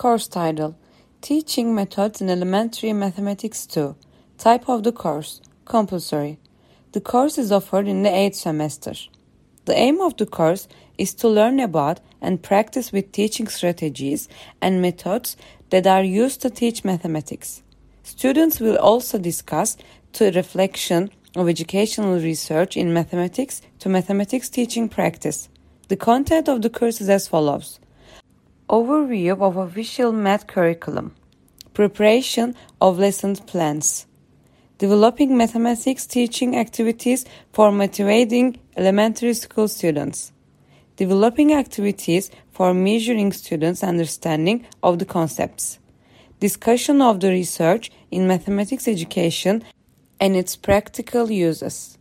Course title Teaching Methods in Elementary Mathematics 2. Type of the course Compulsory. The course is offered in the 8th semester. The aim of the course is to learn about and practice with teaching strategies and methods that are used to teach mathematics. Students will also discuss the reflection of educational research in mathematics to mathematics teaching practice. The content of the course is as follows. Overview of official math curriculum. Preparation of lesson plans. Developing mathematics teaching activities for motivating elementary school students. Developing activities for measuring students' understanding of the concepts. Discussion of the research in mathematics education and its practical uses.